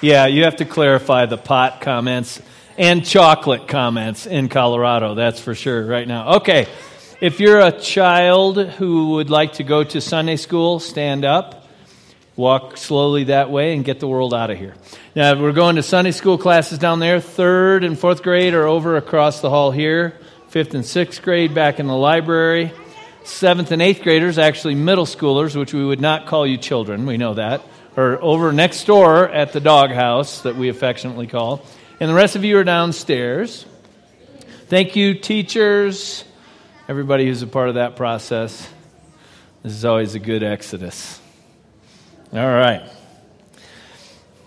Yeah, you have to clarify the pot comments and chocolate comments in Colorado, that's for sure, right now. Okay, if you're a child who would like to go to Sunday school, stand up, walk slowly that way, and get the world out of here. Now, we're going to Sunday school classes down there. Third and fourth grade are over across the hall here. Fifth and sixth grade back in the library. Seventh and eighth graders, actually middle schoolers, which we would not call you children, we know that, are over next door at the doghouse that we affectionately call. And the rest of you are downstairs. Thank you, teachers, everybody who's a part of that process. This is always a good exodus. All right.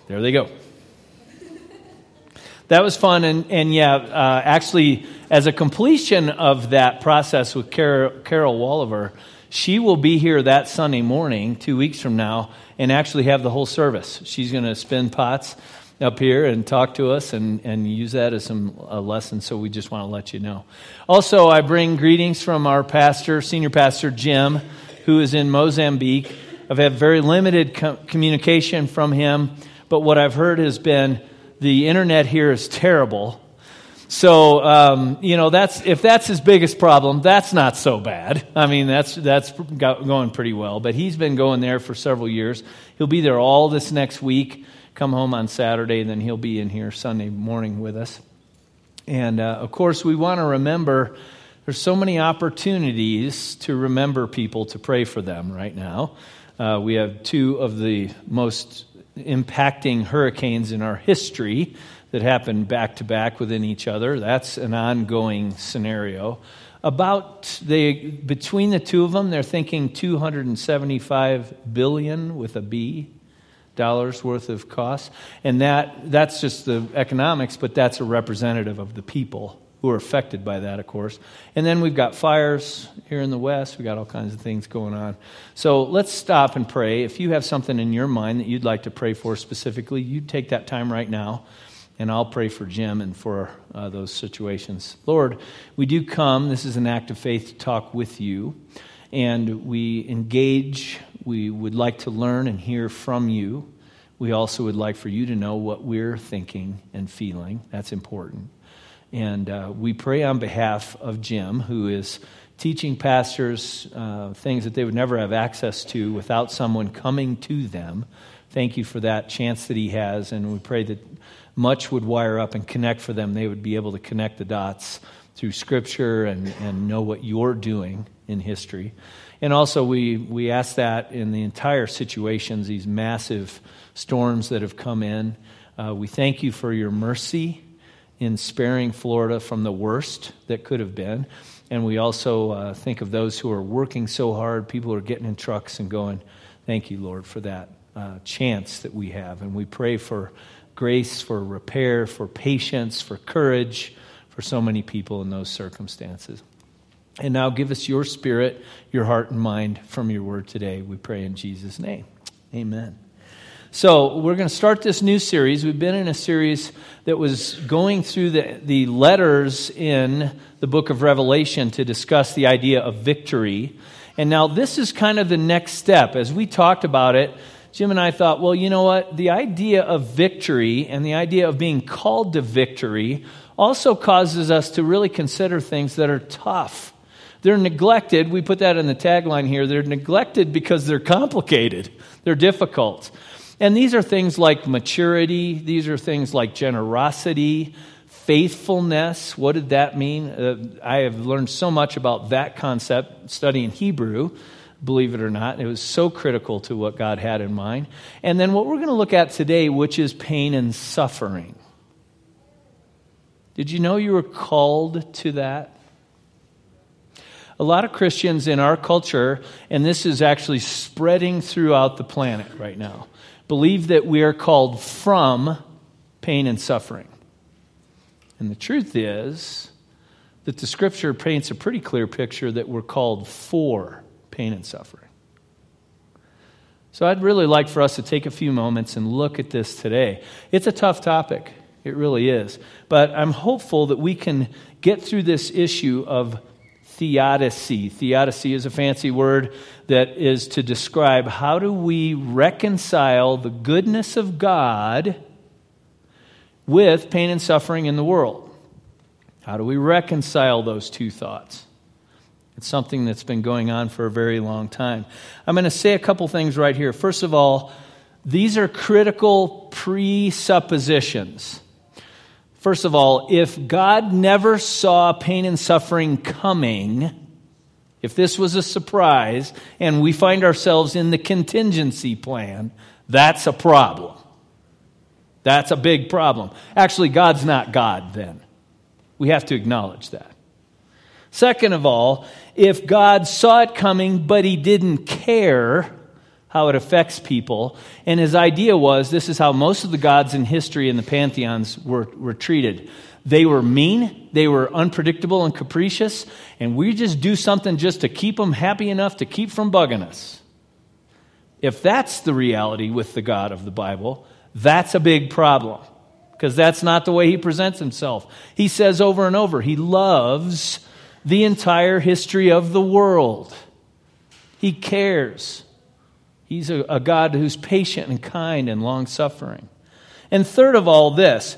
There they go. That was fun. And, and yeah, uh, actually, as a completion of that process with Carol, Carol Walliver, she will be here that Sunday morning, two weeks from now, and actually have the whole service. She's going to spin pots up here and talk to us and, and use that as some a lesson. So we just want to let you know. Also, I bring greetings from our pastor, senior pastor Jim, who is in Mozambique. I've had very limited co- communication from him, but what I've heard has been the internet here is terrible. So um, you know that's if that's his biggest problem, that's not so bad. I mean that's that's going pretty well. But he's been going there for several years. He'll be there all this next week come home on Saturday, and then he'll be in here Sunday morning with us. And uh, of course, we want to remember there's so many opportunities to remember people to pray for them right now. Uh, we have two of the most impacting hurricanes in our history that happen back to back within each other. That's an ongoing scenario. About they between the two of them, they're thinking 275 billion with a B dollars worth of costs. And that, that's just the economics, but that's a representative of the people who are affected by that, of course. And then we've got fires here in the West. We've got all kinds of things going on. So let's stop and pray. If you have something in your mind that you'd like to pray for specifically, you take that time right now, and I'll pray for Jim and for uh, those situations. Lord, we do come. This is an act of faith to talk with you, and we engage we would like to learn and hear from you. We also would like for you to know what we're thinking and feeling. That's important. And uh, we pray on behalf of Jim, who is teaching pastors uh, things that they would never have access to without someone coming to them. Thank you for that chance that he has. And we pray that much would wire up and connect for them. They would be able to connect the dots through Scripture and, and know what you're doing in history. And also, we, we ask that in the entire situations, these massive storms that have come in. Uh, we thank you for your mercy in sparing Florida from the worst that could have been. And we also uh, think of those who are working so hard, people who are getting in trucks and going, Thank you, Lord, for that uh, chance that we have. And we pray for grace, for repair, for patience, for courage for so many people in those circumstances. And now give us your spirit, your heart, and mind from your word today. We pray in Jesus' name. Amen. So, we're going to start this new series. We've been in a series that was going through the, the letters in the book of Revelation to discuss the idea of victory. And now, this is kind of the next step. As we talked about it, Jim and I thought, well, you know what? The idea of victory and the idea of being called to victory also causes us to really consider things that are tough they're neglected. We put that in the tagline here. They're neglected because they're complicated, they're difficult. And these are things like maturity, these are things like generosity, faithfulness. What did that mean? Uh, I have learned so much about that concept studying Hebrew, believe it or not. It was so critical to what God had in mind. And then what we're going to look at today, which is pain and suffering. Did you know you were called to that? a lot of Christians in our culture, and this is actually spreading throughout the planet right now, believe that we are called from pain and suffering. And the truth is that the scripture paints a pretty clear picture that we're called for pain and suffering. So I'd really like for us to take a few moments and look at this today. It's a tough topic, it really is. But I'm hopeful that we can get through this issue of theodicy. Theodicy is a fancy word that is to describe how do we reconcile the goodness of God with pain and suffering in the world. How do we reconcile those two thoughts? It's something that's been going on for a very long time. I'm going to say a couple things right here. First of all, these are critical presuppositions. First of all, if God never saw pain and suffering coming, if this was a surprise and we find ourselves in the contingency plan, that's a problem. That's a big problem. Actually, God's not God then. We have to acknowledge that. Second of all, if God saw it coming but he didn't care how it affects people, and his idea was this is how most of the gods in history in the pantheons were, were treated. They were mean, they were unpredictable and capricious, and we just do something just to keep them happy enough to keep from bugging us. If that's the reality with the God of the Bible, that's a big problem because that's not the way he presents himself. He says over and over, he loves the entire history of the world. He cares. He's a, a God who's patient and kind and long suffering. And third of all, this,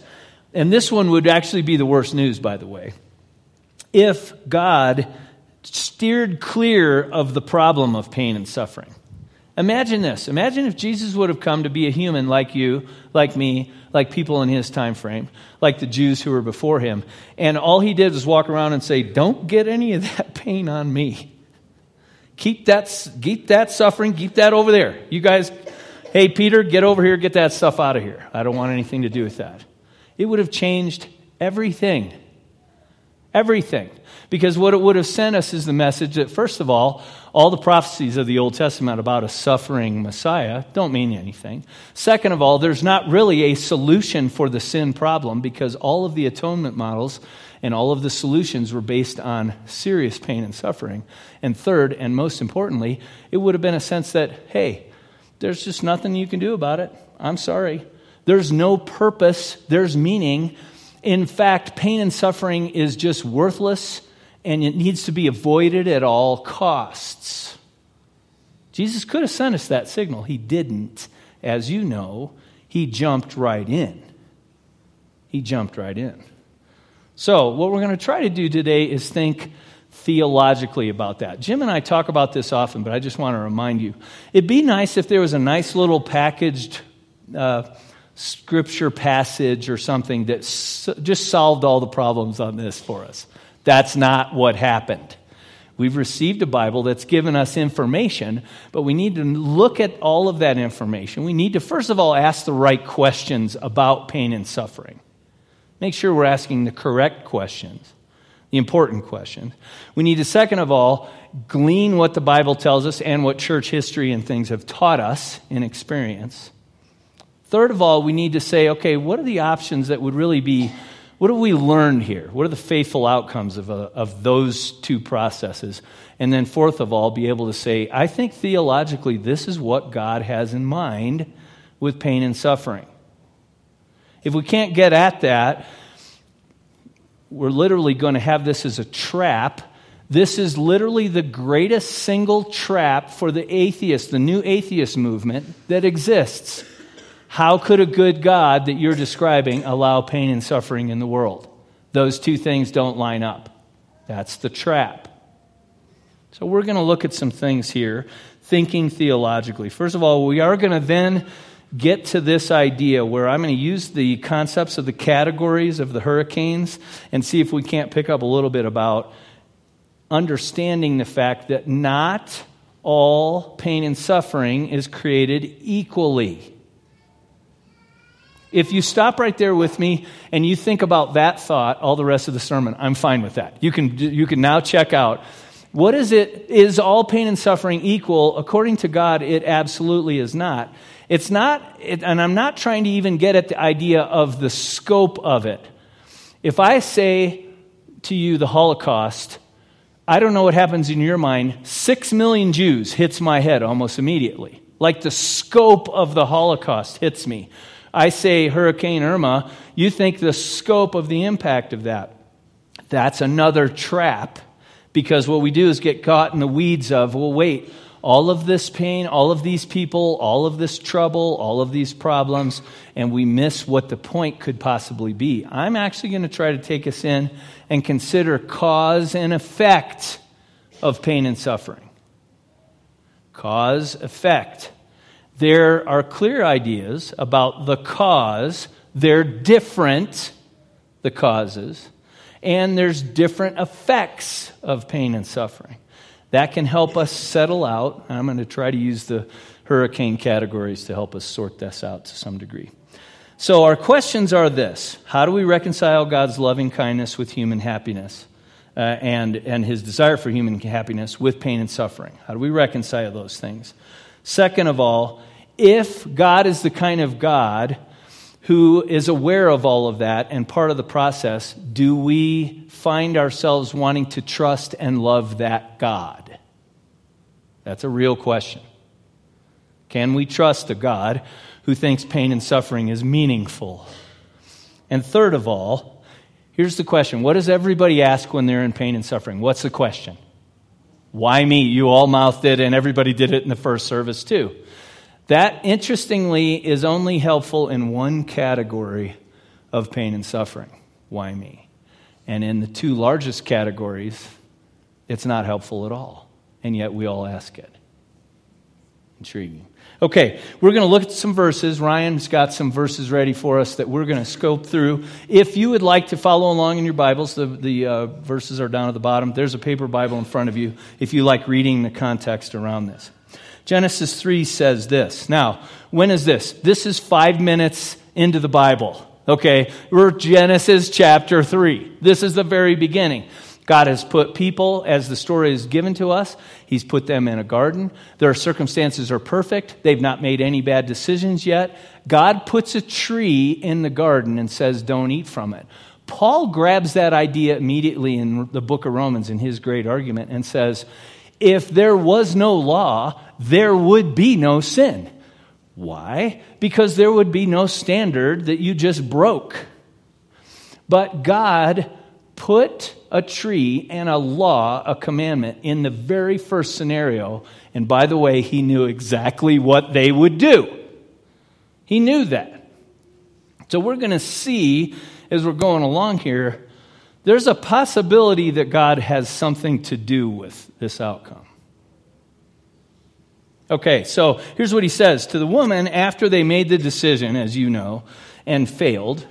and this one would actually be the worst news, by the way. If God steered clear of the problem of pain and suffering. Imagine this. Imagine if Jesus would have come to be a human like you, like me, like people in his time frame, like the Jews who were before him. And all he did was walk around and say, Don't get any of that pain on me. Keep that, keep that suffering, keep that over there. You guys, hey, Peter, get over here, get that stuff out of here. I don't want anything to do with that. It would have changed everything. Everything. Because what it would have sent us is the message that, first of all, all the prophecies of the Old Testament about a suffering Messiah don't mean anything. Second of all, there's not really a solution for the sin problem because all of the atonement models and all of the solutions were based on serious pain and suffering. And third, and most importantly, it would have been a sense that, hey, there's just nothing you can do about it. I'm sorry. There's no purpose, there's meaning. In fact, pain and suffering is just worthless and it needs to be avoided at all costs. Jesus could have sent us that signal. He didn't. As you know, he jumped right in. He jumped right in. So, what we're going to try to do today is think theologically about that. Jim and I talk about this often, but I just want to remind you. It'd be nice if there was a nice little packaged uh, scripture passage or something that s- just solved all the problems on this for us. That's not what happened. We've received a Bible that's given us information, but we need to look at all of that information. We need to, first of all, ask the right questions about pain and suffering. Make sure we're asking the correct questions, the important questions. We need to, second of all, glean what the Bible tells us and what church history and things have taught us in experience. Third of all, we need to say, okay, what are the options that would really be what have we learned here? What are the faithful outcomes of, uh, of those two processes? And then, fourth of all, be able to say, I think theologically this is what God has in mind with pain and suffering. If we can't get at that, we're literally going to have this as a trap. This is literally the greatest single trap for the atheist, the new atheist movement that exists. How could a good God that you're describing allow pain and suffering in the world? Those two things don't line up. That's the trap. So we're going to look at some things here, thinking theologically. First of all, we are going to then get to this idea where I'm going to use the concepts of the categories of the hurricanes and see if we can't pick up a little bit about understanding the fact that not all pain and suffering is created equally. If you stop right there with me and you think about that thought all the rest of the sermon, I'm fine with that. You can, you can now check out. What is it? Is all pain and suffering equal? According to God, it absolutely is not. It's not, it, and I'm not trying to even get at the idea of the scope of it. If I say to you the Holocaust, I don't know what happens in your mind. Six million Jews hits my head almost immediately. Like the scope of the Holocaust hits me. I say Hurricane Irma, you think the scope of the impact of that. That's another trap because what we do is get caught in the weeds of, well, wait, all of this pain, all of these people, all of this trouble, all of these problems, and we miss what the point could possibly be. I'm actually going to try to take us in and consider cause and effect of pain and suffering. Cause, effect. There are clear ideas about the cause, they're different, the causes, and there's different effects of pain and suffering. That can help us settle out. I'm going to try to use the hurricane categories to help us sort this out to some degree. So, our questions are this How do we reconcile God's loving kindness with human happiness uh, and, and his desire for human happiness with pain and suffering? How do we reconcile those things? Second of all, if God is the kind of God who is aware of all of that and part of the process, do we find ourselves wanting to trust and love that God? That's a real question. Can we trust a God who thinks pain and suffering is meaningful? And third of all, here's the question What does everybody ask when they're in pain and suffering? What's the question? Why me? You all mouthed it, and everybody did it in the first service too. That, interestingly, is only helpful in one category of pain and suffering. Why me? And in the two largest categories, it's not helpful at all. And yet we all ask it. Intriguing. Okay, we're going to look at some verses. Ryan's got some verses ready for us that we're going to scope through. If you would like to follow along in your Bibles, the, the uh, verses are down at the bottom. There's a paper Bible in front of you if you like reading the context around this. Genesis 3 says this. Now, when is this? This is five minutes into the Bible. Okay, we're Genesis chapter 3. This is the very beginning. God has put people, as the story is given to us, He's put them in a garden. Their circumstances are perfect. They've not made any bad decisions yet. God puts a tree in the garden and says, Don't eat from it. Paul grabs that idea immediately in the book of Romans in his great argument and says, If there was no law, there would be no sin. Why? Because there would be no standard that you just broke. But God put a tree and a law, a commandment, in the very first scenario. And by the way, he knew exactly what they would do. He knew that. So we're going to see as we're going along here, there's a possibility that God has something to do with this outcome. Okay, so here's what he says to the woman after they made the decision, as you know, and failed.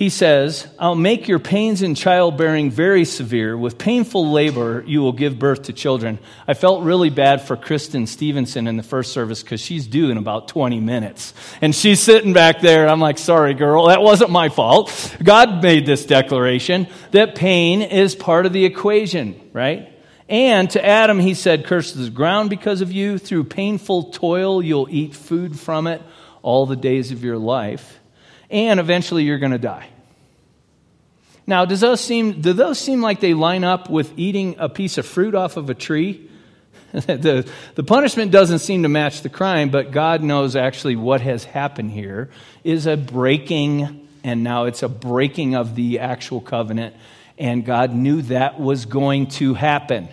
He says, I'll make your pains in childbearing very severe. With painful labor, you will give birth to children. I felt really bad for Kristen Stevenson in the first service because she's due in about 20 minutes. And she's sitting back there. I'm like, sorry, girl, that wasn't my fault. God made this declaration that pain is part of the equation, right? And to Adam, he said, Cursed is the ground because of you. Through painful toil, you'll eat food from it all the days of your life. And eventually, you're going to die. Now, does those seem, do those seem like they line up with eating a piece of fruit off of a tree? the, the punishment doesn't seem to match the crime, but God knows actually what has happened here is a breaking, and now it's a breaking of the actual covenant, and God knew that was going to happen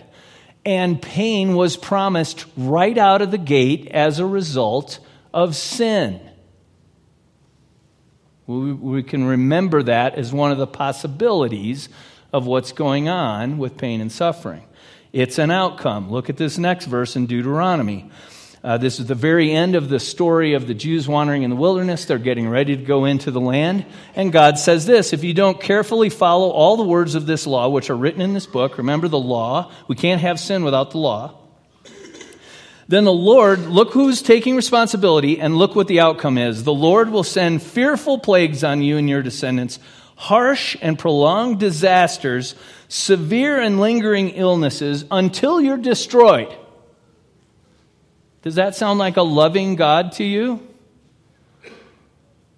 and pain was promised right out of the gate as a result of sin. We, can remember that as one of the possibilities of what's going on with pain and suffering. It's an outcome. Look at this next verse in Deuteronomy. Uh, this is the very end of the story of the Jews wandering in the wilderness. They're getting ready to go into the land. And God says this If you don't carefully follow all the words of this law, which are written in this book, remember the law, we can't have sin without the law. Then the Lord, look who's taking responsibility, and look what the outcome is. The Lord will send fearful plagues on you and your descendants, harsh and prolonged disasters, severe and lingering illnesses, until you're destroyed. Does that sound like a loving God to you?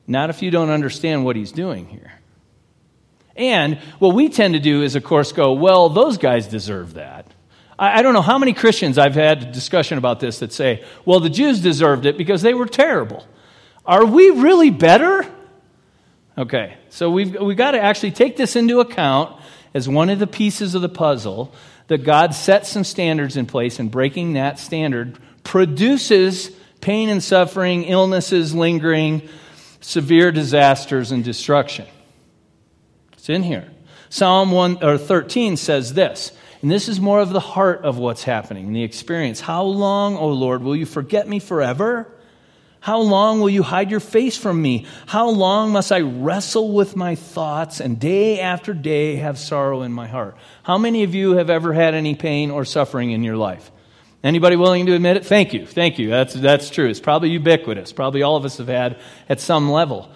Not if you don't understand what he's doing here. And what we tend to do is, of course, go, well, those guys deserve that. I, I don't know how many Christians I've had a discussion about this that say, well, the Jews deserved it because they were terrible. Are we really better? Okay, so we've, we've got to actually take this into account as one of the pieces of the puzzle that God sets some standards in place, and breaking that standard produces pain and suffering, illnesses lingering, severe disasters, and destruction. It's in here. Psalm 1 or 13 says this, and this is more of the heart of what's happening, the experience. How long, O Lord, will you forget me forever? How long will you hide your face from me? How long must I wrestle with my thoughts and day after day have sorrow in my heart? How many of you have ever had any pain or suffering in your life? Anybody willing to admit it? Thank you. Thank you. That's, that's true. It's probably ubiquitous. Probably all of us have had at some level.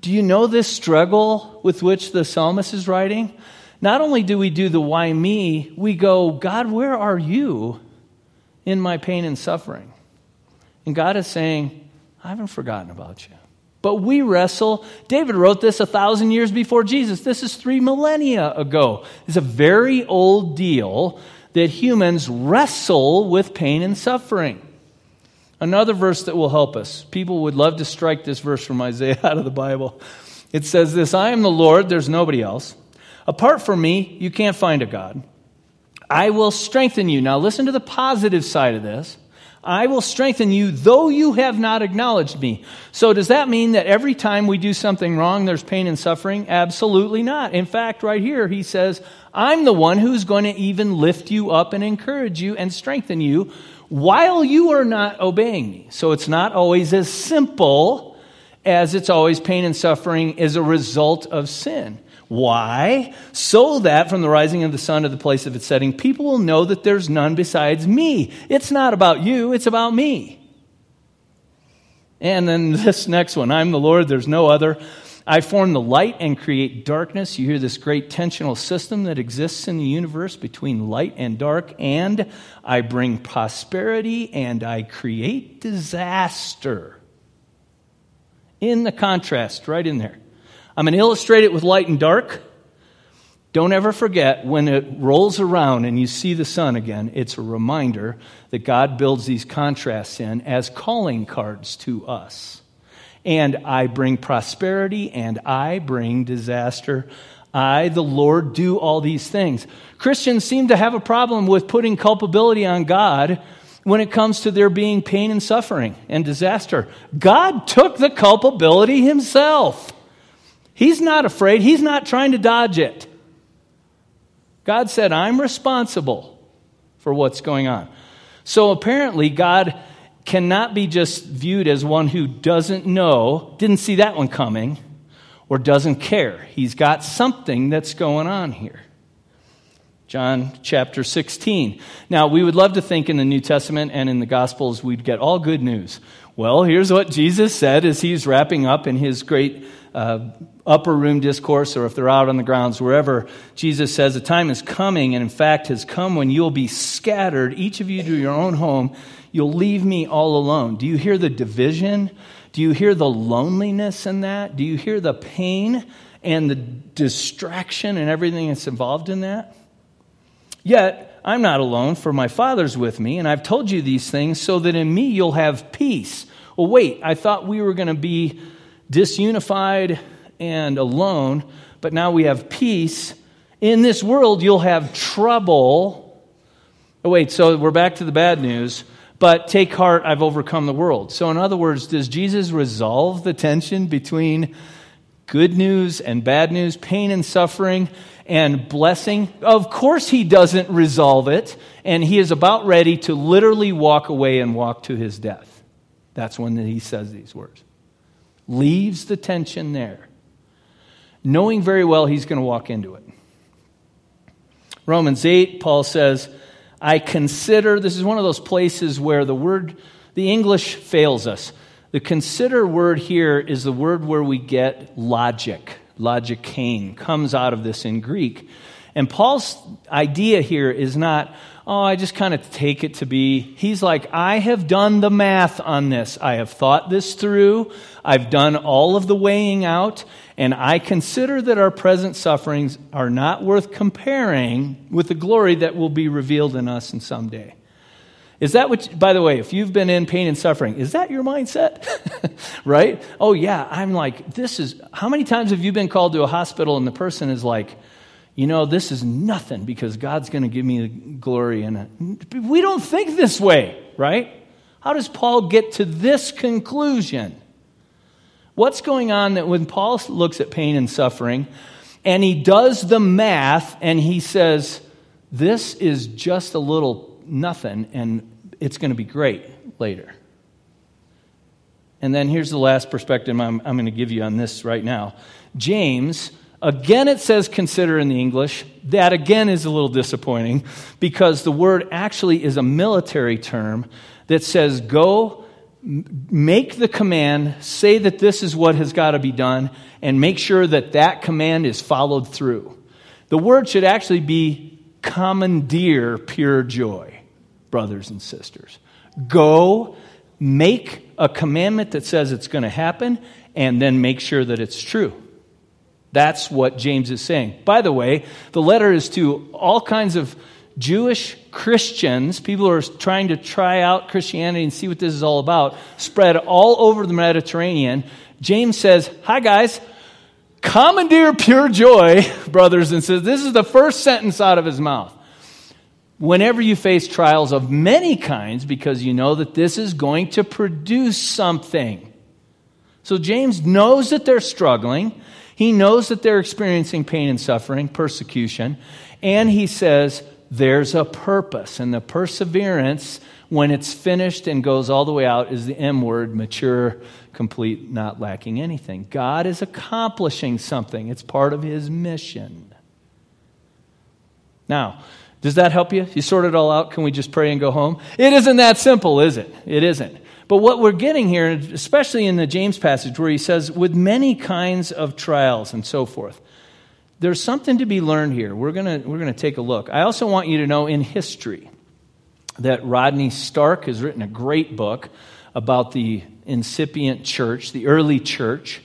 Do you know this struggle with which the psalmist is writing? Not only do we do the why me, we go, God, where are you in my pain and suffering? And God is saying, I haven't forgotten about you. But we wrestle. David wrote this a thousand years before Jesus. This is three millennia ago. It's a very old deal that humans wrestle with pain and suffering. Another verse that will help us. People would love to strike this verse from Isaiah out of the Bible. It says this I am the Lord, there's nobody else. Apart from me, you can't find a God. I will strengthen you. Now, listen to the positive side of this. I will strengthen you, though you have not acknowledged me. So, does that mean that every time we do something wrong, there's pain and suffering? Absolutely not. In fact, right here, he says, I'm the one who's going to even lift you up and encourage you and strengthen you while you are not obeying me. So, it's not always as simple as it's always pain and suffering as a result of sin. Why? So that from the rising of the sun to the place of its setting, people will know that there's none besides me. It's not about you, it's about me. And then this next one I'm the Lord, there's no other. I form the light and create darkness. You hear this great tensional system that exists in the universe between light and dark. And I bring prosperity and I create disaster. In the contrast, right in there. I'm going to illustrate it with light and dark. Don't ever forget when it rolls around and you see the sun again, it's a reminder that God builds these contrasts in as calling cards to us. And I bring prosperity and I bring disaster. I, the Lord, do all these things. Christians seem to have a problem with putting culpability on God when it comes to there being pain and suffering and disaster. God took the culpability himself. He's not afraid, he's not trying to dodge it. God said, I'm responsible for what's going on. So apparently, God cannot be just viewed as one who doesn't know, didn't see that one coming, or doesn't care. He's got something that's going on here. John chapter 16. Now, we would love to think in the New Testament and in the Gospels we'd get all good news. Well, here's what Jesus said as he's wrapping up in his great uh, upper room discourse, or if they're out on the grounds, wherever, Jesus says, A time is coming, and in fact has come when you'll be scattered, each of you to your own home. You'll leave me all alone. Do you hear the division? Do you hear the loneliness in that? Do you hear the pain and the distraction and everything that's involved in that? Yet, I'm not alone, for my Father's with me, and I've told you these things so that in me you'll have peace. Well, wait, I thought we were going to be disunified and alone, but now we have peace. In this world, you'll have trouble. Oh, wait, so we're back to the bad news. But take heart, I've overcome the world. So, in other words, does Jesus resolve the tension between good news and bad news, pain and suffering and blessing? Of course, he doesn't resolve it. And he is about ready to literally walk away and walk to his death. That's when he says these words leaves the tension there, knowing very well he's going to walk into it. Romans 8, Paul says, I consider, this is one of those places where the word, the English fails us. The consider word here is the word where we get logic. Logikein comes out of this in Greek. And Paul's idea here is not, oh, I just kind of take it to be. He's like, I have done the math on this. I have thought this through. I've done all of the weighing out. And I consider that our present sufferings are not worth comparing with the glory that will be revealed in us in some day. Is that what, by the way, if you've been in pain and suffering, is that your mindset? right? Oh, yeah. I'm like, this is, how many times have you been called to a hospital and the person is like, you know, this is nothing because God's going to give me the glory. And we don't think this way, right? How does Paul get to this conclusion? What's going on that when Paul looks at pain and suffering and he does the math and he says, this is just a little nothing and it's going to be great later. And then here's the last perspective I'm, I'm going to give you on this right now. James Again, it says consider in the English. That again is a little disappointing because the word actually is a military term that says go, make the command, say that this is what has got to be done, and make sure that that command is followed through. The word should actually be commandeer pure joy, brothers and sisters. Go, make a commandment that says it's going to happen, and then make sure that it's true. That's what James is saying. By the way, the letter is to all kinds of Jewish Christians, people who are trying to try out Christianity and see what this is all about, spread all over the Mediterranean. James says, Hi, guys. Commandeer pure joy, brothers and sisters. This is the first sentence out of his mouth. Whenever you face trials of many kinds, because you know that this is going to produce something. So James knows that they're struggling. He knows that they're experiencing pain and suffering, persecution, and he says there's a purpose. And the perseverance, when it's finished and goes all the way out, is the M word mature, complete, not lacking anything. God is accomplishing something, it's part of his mission. Now, does that help you? You sort it all out? Can we just pray and go home? It isn't that simple, is it? It isn't. But what we're getting here, especially in the James passage where he says, with many kinds of trials and so forth, there's something to be learned here. We're going we're going to take a look. I also want you to know in history that Rodney Stark has written a great book about the incipient church, the early church.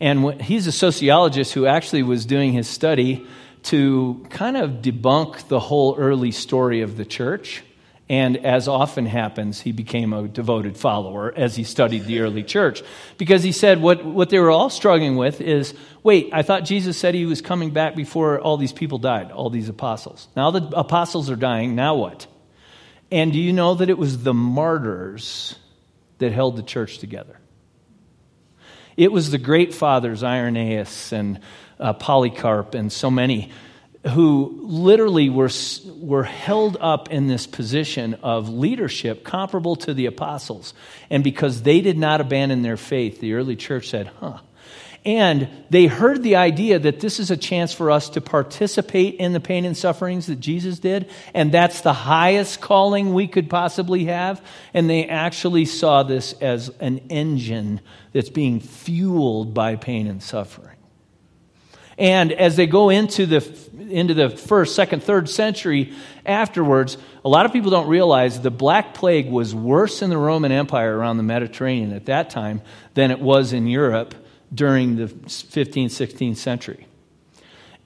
And he's a sociologist who actually was doing his study to kind of debunk the whole early story of the church. And as often happens, he became a devoted follower as he studied the early church. Because he said what, what they were all struggling with is wait, I thought Jesus said he was coming back before all these people died, all these apostles. Now the apostles are dying, now what? And do you know that it was the martyrs that held the church together? It was the great fathers, Irenaeus and uh, Polycarp, and so many who literally were, were held up in this position of leadership comparable to the apostles. And because they did not abandon their faith, the early church said, huh. And they heard the idea that this is a chance for us to participate in the pain and sufferings that Jesus did, and that's the highest calling we could possibly have. And they actually saw this as an engine that's being fueled by pain and suffering. And as they go into the, into the first, second, third century afterwards, a lot of people don't realize the Black Plague was worse in the Roman Empire around the Mediterranean at that time than it was in Europe during the 15th, 16th century.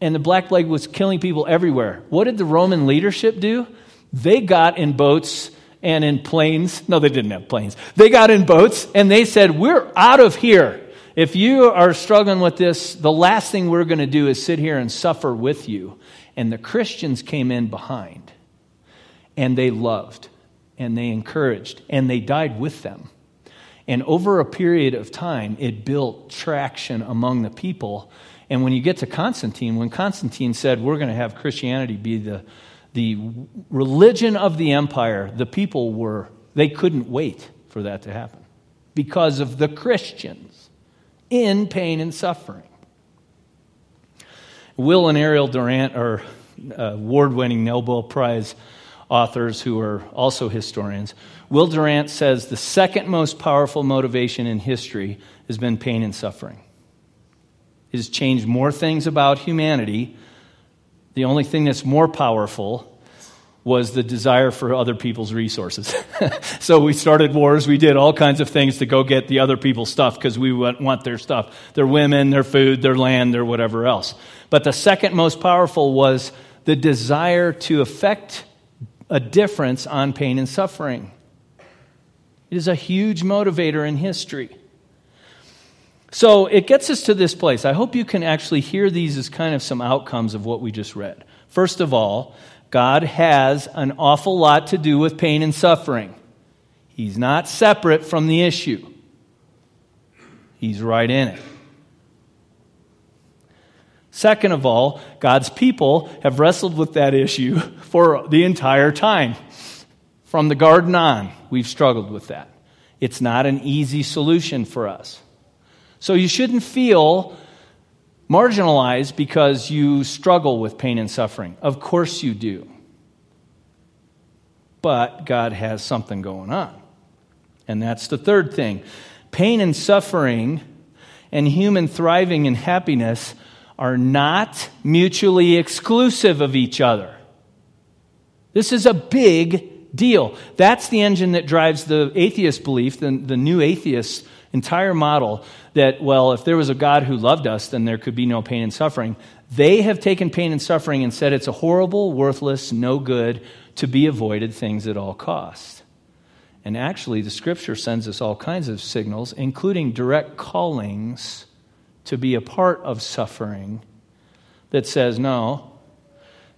And the Black Plague was killing people everywhere. What did the Roman leadership do? They got in boats and in planes. No, they didn't have planes. They got in boats and they said, We're out of here. If you are struggling with this, the last thing we're going to do is sit here and suffer with you. And the Christians came in behind, and they loved, and they encouraged, and they died with them. And over a period of time, it built traction among the people. And when you get to Constantine, when Constantine said, We're going to have Christianity be the, the religion of the empire, the people were, they couldn't wait for that to happen because of the Christians in pain and suffering. Will and Ariel Durant are uh, award winning Nobel Prize authors who are also historians. Will Durant says the second most powerful motivation in history has been pain and suffering. It has changed more things about humanity. The only thing that's more powerful was the desire for other people's resources. so we started wars. We did all kinds of things to go get the other people's stuff because we want their stuff their women, their food, their land, their whatever else. But the second most powerful was the desire to affect a difference on pain and suffering. It is a huge motivator in history. So it gets us to this place. I hope you can actually hear these as kind of some outcomes of what we just read. First of all, God has an awful lot to do with pain and suffering. He's not separate from the issue, He's right in it. Second of all, God's people have wrestled with that issue for the entire time. From the garden on, we've struggled with that. It's not an easy solution for us. So you shouldn't feel marginalized because you struggle with pain and suffering. Of course you do. But God has something going on. And that's the third thing. Pain and suffering and human thriving and happiness are not mutually exclusive of each other. This is a big deal. That's the engine that drives the atheist belief, the, the new atheist entire model that, well, if there was a God who loved us, then there could be no pain and suffering. They have taken pain and suffering and said it's a horrible, worthless, no good, to be avoided things at all costs. And actually, the scripture sends us all kinds of signals, including direct callings to be a part of suffering, that says, no,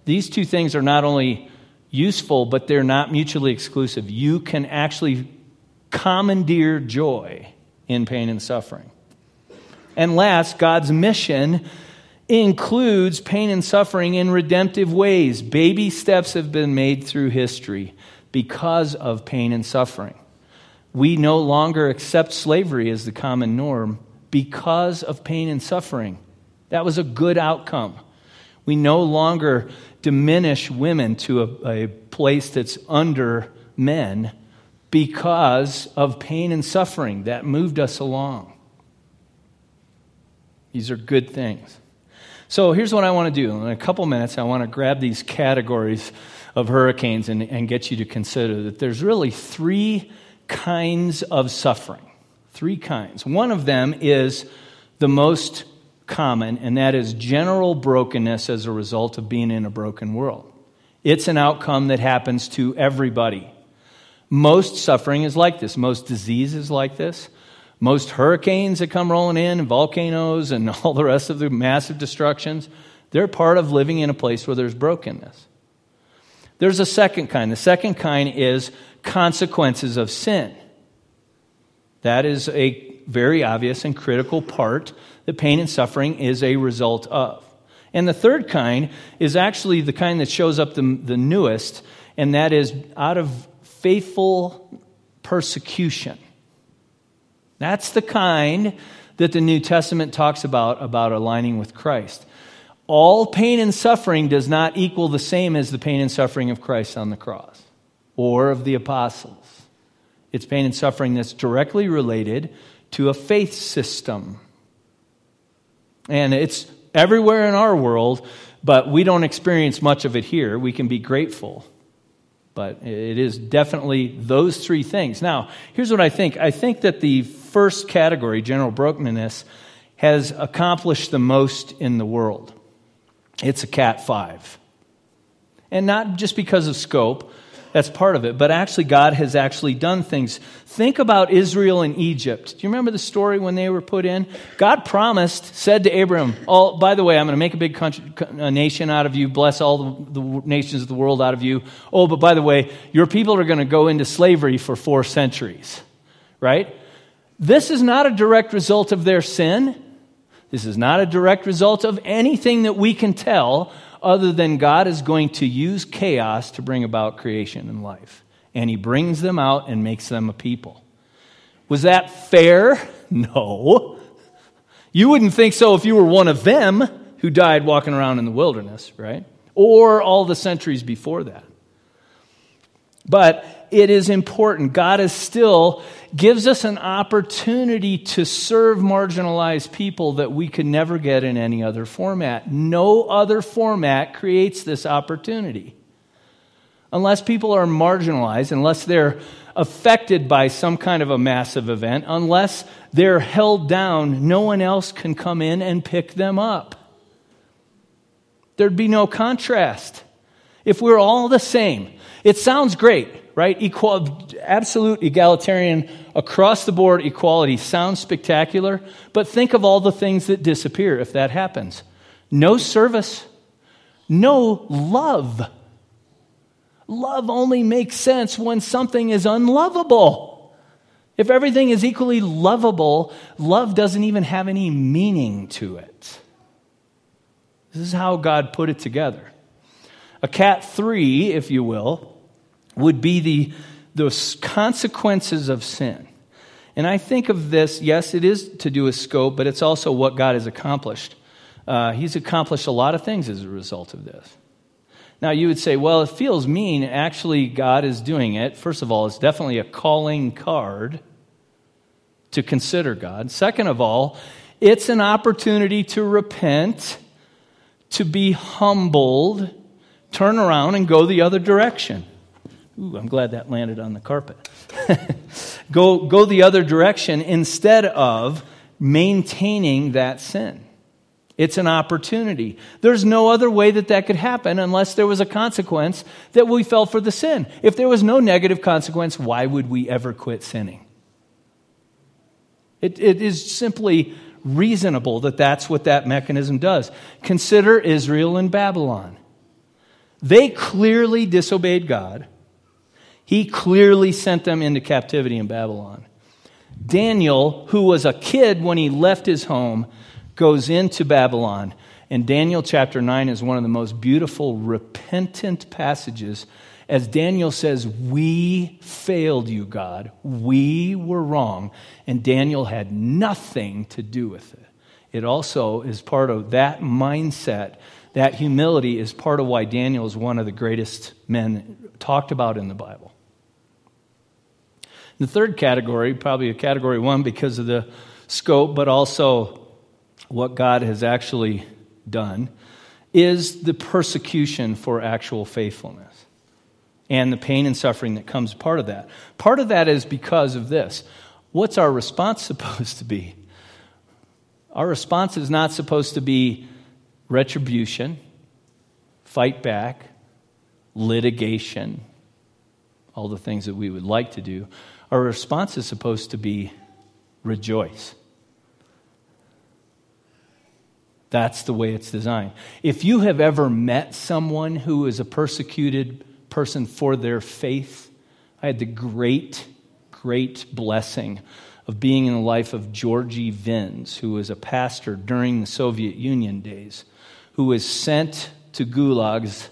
these two things are not only useful, but they're not mutually exclusive. You can actually commandeer joy in pain and suffering. And last, God's mission includes pain and suffering in redemptive ways. Baby steps have been made through history because of pain and suffering. We no longer accept slavery as the common norm because of pain and suffering. That was a good outcome. We no longer diminish women to a, a place that's under men because of pain and suffering that moved us along. These are good things. So here's what I want to do. In a couple minutes, I want to grab these categories of hurricanes and, and get you to consider that there's really three kinds of suffering. Three kinds. One of them is the most common, and that is general brokenness as a result of being in a broken world. It's an outcome that happens to everybody. Most suffering is like this. Most disease is like this. Most hurricanes that come rolling in, and volcanoes, and all the rest of the massive destructions, they're part of living in a place where there's brokenness. There's a second kind. The second kind is consequences of sin. That is a very obvious and critical part that pain and suffering is a result of. And the third kind is actually the kind that shows up the, the newest, and that is out of faithful persecution. That's the kind that the New Testament talks about, about aligning with Christ. All pain and suffering does not equal the same as the pain and suffering of Christ on the cross or of the apostles. It's pain and suffering that's directly related to a faith system. And it's everywhere in our world, but we don't experience much of it here. We can be grateful. But it is definitely those three things. Now, here's what I think I think that the first category, general brokenness, has accomplished the most in the world. It's a Cat 5. And not just because of scope, that's part of it. But actually, God has actually done things. Think about Israel and Egypt. Do you remember the story when they were put in? God promised, said to Abram, oh, by the way, I'm going to make a big country, a nation out of you, bless all the, the nations of the world out of you. Oh, but by the way, your people are going to go into slavery for four centuries, right? This is not a direct result of their sin. This is not a direct result of anything that we can tell other than God is going to use chaos to bring about creation and life. And he brings them out and makes them a people. Was that fair? No. You wouldn't think so if you were one of them who died walking around in the wilderness, right? Or all the centuries before that. But it is important. God is still gives us an opportunity to serve marginalized people that we could never get in any other format. No other format creates this opportunity. Unless people are marginalized, unless they're affected by some kind of a massive event, unless they're held down, no one else can come in and pick them up. There'd be no contrast. If we're all the same, it sounds great, right? Equal, absolute egalitarian, across the board equality sounds spectacular, but think of all the things that disappear if that happens. No service, no love. Love only makes sense when something is unlovable. If everything is equally lovable, love doesn't even have any meaning to it. This is how God put it together. A cat three, if you will, would be the, the consequences of sin. And I think of this, yes, it is to do with scope, but it's also what God has accomplished. Uh, he's accomplished a lot of things as a result of this. Now, you would say, well, it feels mean. Actually, God is doing it. First of all, it's definitely a calling card to consider God. Second of all, it's an opportunity to repent, to be humbled, turn around, and go the other direction. Ooh, I'm glad that landed on the carpet. go, go the other direction instead of maintaining that sin. It's an opportunity. There's no other way that that could happen unless there was a consequence that we fell for the sin. If there was no negative consequence, why would we ever quit sinning? It, it is simply reasonable that that's what that mechanism does. Consider Israel and Babylon. They clearly disobeyed God. He clearly sent them into captivity in Babylon. Daniel, who was a kid when he left his home, goes into Babylon. And Daniel chapter 9 is one of the most beautiful, repentant passages as Daniel says, We failed you, God. We were wrong. And Daniel had nothing to do with it. It also is part of that mindset. That humility is part of why Daniel is one of the greatest men talked about in the Bible. The third category, probably a category one because of the scope, but also what God has actually done, is the persecution for actual faithfulness and the pain and suffering that comes part of that. Part of that is because of this. What's our response supposed to be? Our response is not supposed to be retribution, fight back, litigation, all the things that we would like to do. Our response is supposed to be rejoice. That's the way it's designed. If you have ever met someone who is a persecuted person for their faith, I had the great, great blessing of being in the life of Georgi Vins, who was a pastor during the Soviet Union days, who was sent to gulags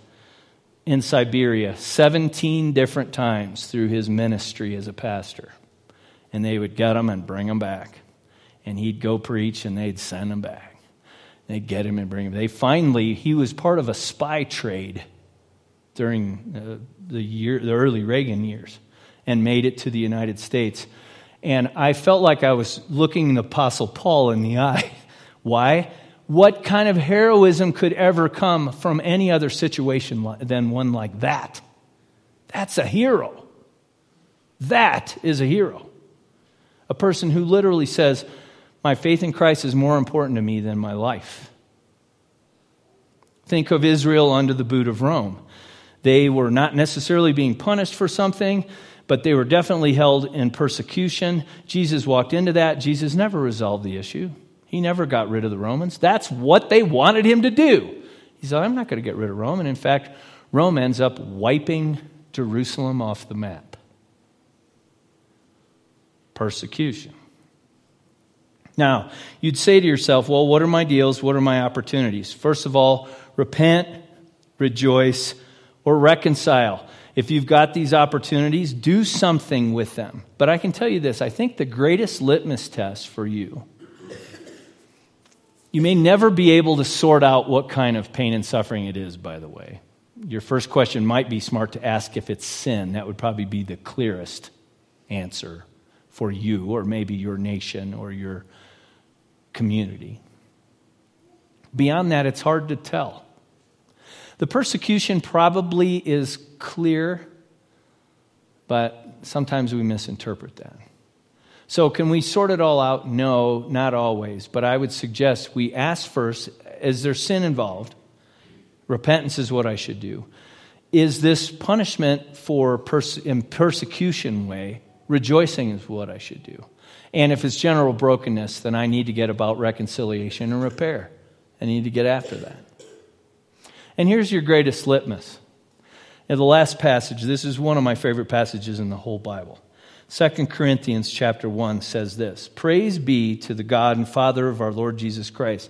in Siberia 17 different times through his ministry as a pastor. And they would get him and bring him back. And he'd go preach and they'd send him back. They'd get him and bring him. They finally, he was part of a spy trade during uh, the, year, the early Reagan years and made it to the United States. And I felt like I was looking the Apostle Paul in the eye. Why? What kind of heroism could ever come from any other situation than one like that? That's a hero. That is a hero. A person who literally says, my faith in Christ is more important to me than my life. Think of Israel under the boot of Rome. They were not necessarily being punished for something, but they were definitely held in persecution. Jesus walked into that. Jesus never resolved the issue, he never got rid of the Romans. That's what they wanted him to do. He said, I'm not going to get rid of Rome. And in fact, Rome ends up wiping Jerusalem off the map. Persecution. Now, you'd say to yourself, well, what are my deals? What are my opportunities? First of all, repent, rejoice, or reconcile. If you've got these opportunities, do something with them. But I can tell you this I think the greatest litmus test for you, you may never be able to sort out what kind of pain and suffering it is, by the way. Your first question might be smart to ask if it's sin. That would probably be the clearest answer for you, or maybe your nation, or your community. Beyond that, it's hard to tell. The persecution probably is clear, but sometimes we misinterpret that. So, can we sort it all out? No, not always. But I would suggest we ask first is there sin involved? Repentance is what I should do. is this punishment for perse- in persecution way? Rejoicing is what I should do. And if it's general brokenness, then I need to get about reconciliation and repair. I need to get after that. And here's your greatest litmus. In the last passage, this is one of my favorite passages in the whole Bible. 2 Corinthians chapter 1 says this Praise be to the God and Father of our Lord Jesus Christ.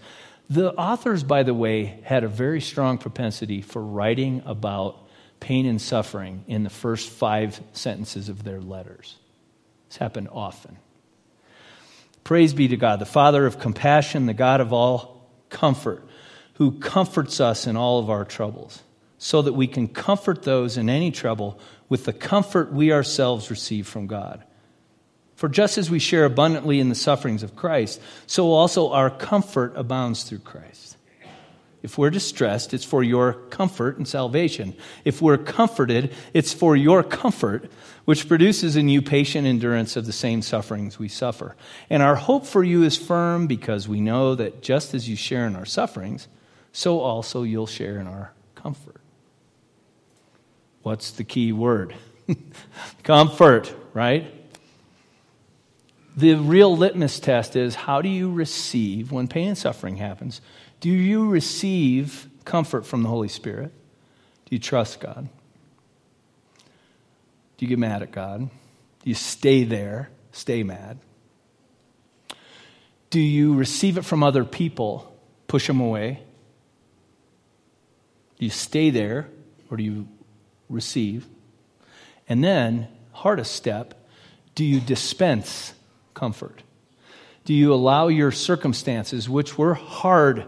The authors, by the way, had a very strong propensity for writing about pain and suffering in the first five sentences of their letters. It's happened often. Praise be to God, the Father of compassion, the God of all comfort, who comforts us in all of our troubles, so that we can comfort those in any trouble with the comfort we ourselves receive from God. For just as we share abundantly in the sufferings of Christ, so also our comfort abounds through Christ. If we're distressed, it's for your comfort and salvation. If we're comforted, it's for your comfort, which produces in you patient endurance of the same sufferings we suffer. And our hope for you is firm because we know that just as you share in our sufferings, so also you'll share in our comfort. What's the key word? comfort, right? The real litmus test is how do you receive when pain and suffering happens? Do you receive comfort from the Holy Spirit? Do you trust God? Do you get mad at God? Do you stay there, stay mad? Do you receive it from other people, push them away? Do you stay there or do you receive? And then, hardest step, do you dispense comfort? Do you allow your circumstances, which were hard,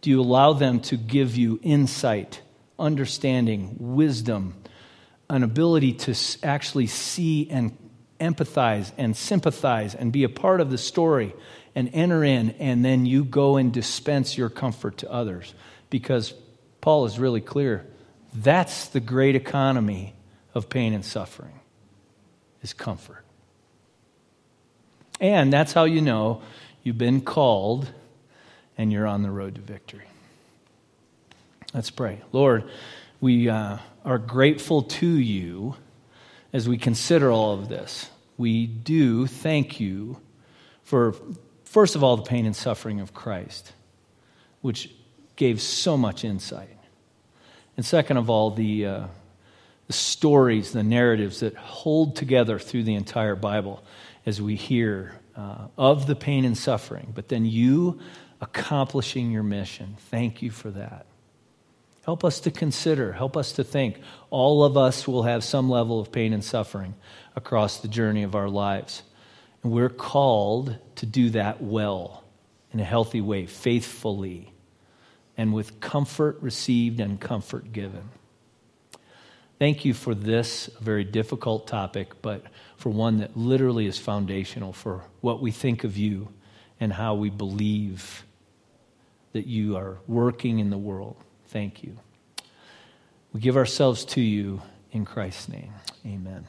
do you allow them to give you insight, understanding, wisdom, an ability to actually see and empathize and sympathize and be a part of the story and enter in, and then you go and dispense your comfort to others. Because Paul is really clear that's the great economy of pain and suffering is comfort. And that's how you know you've been called and you're on the road to victory. Let's pray. Lord, we uh, are grateful to you as we consider all of this. We do thank you for, first of all, the pain and suffering of Christ, which gave so much insight. And second of all, the, uh, the stories, the narratives that hold together through the entire Bible as we hear uh, of the pain and suffering, but then you accomplishing your mission. Thank you for that. Help us to consider, help us to think. All of us will have some level of pain and suffering across the journey of our lives. And we're called to do that well, in a healthy way, faithfully, and with comfort received and comfort given. Thank you for this very difficult topic, but for one that literally is foundational for what we think of you and how we believe that you are working in the world. Thank you. We give ourselves to you in Christ's name. Amen.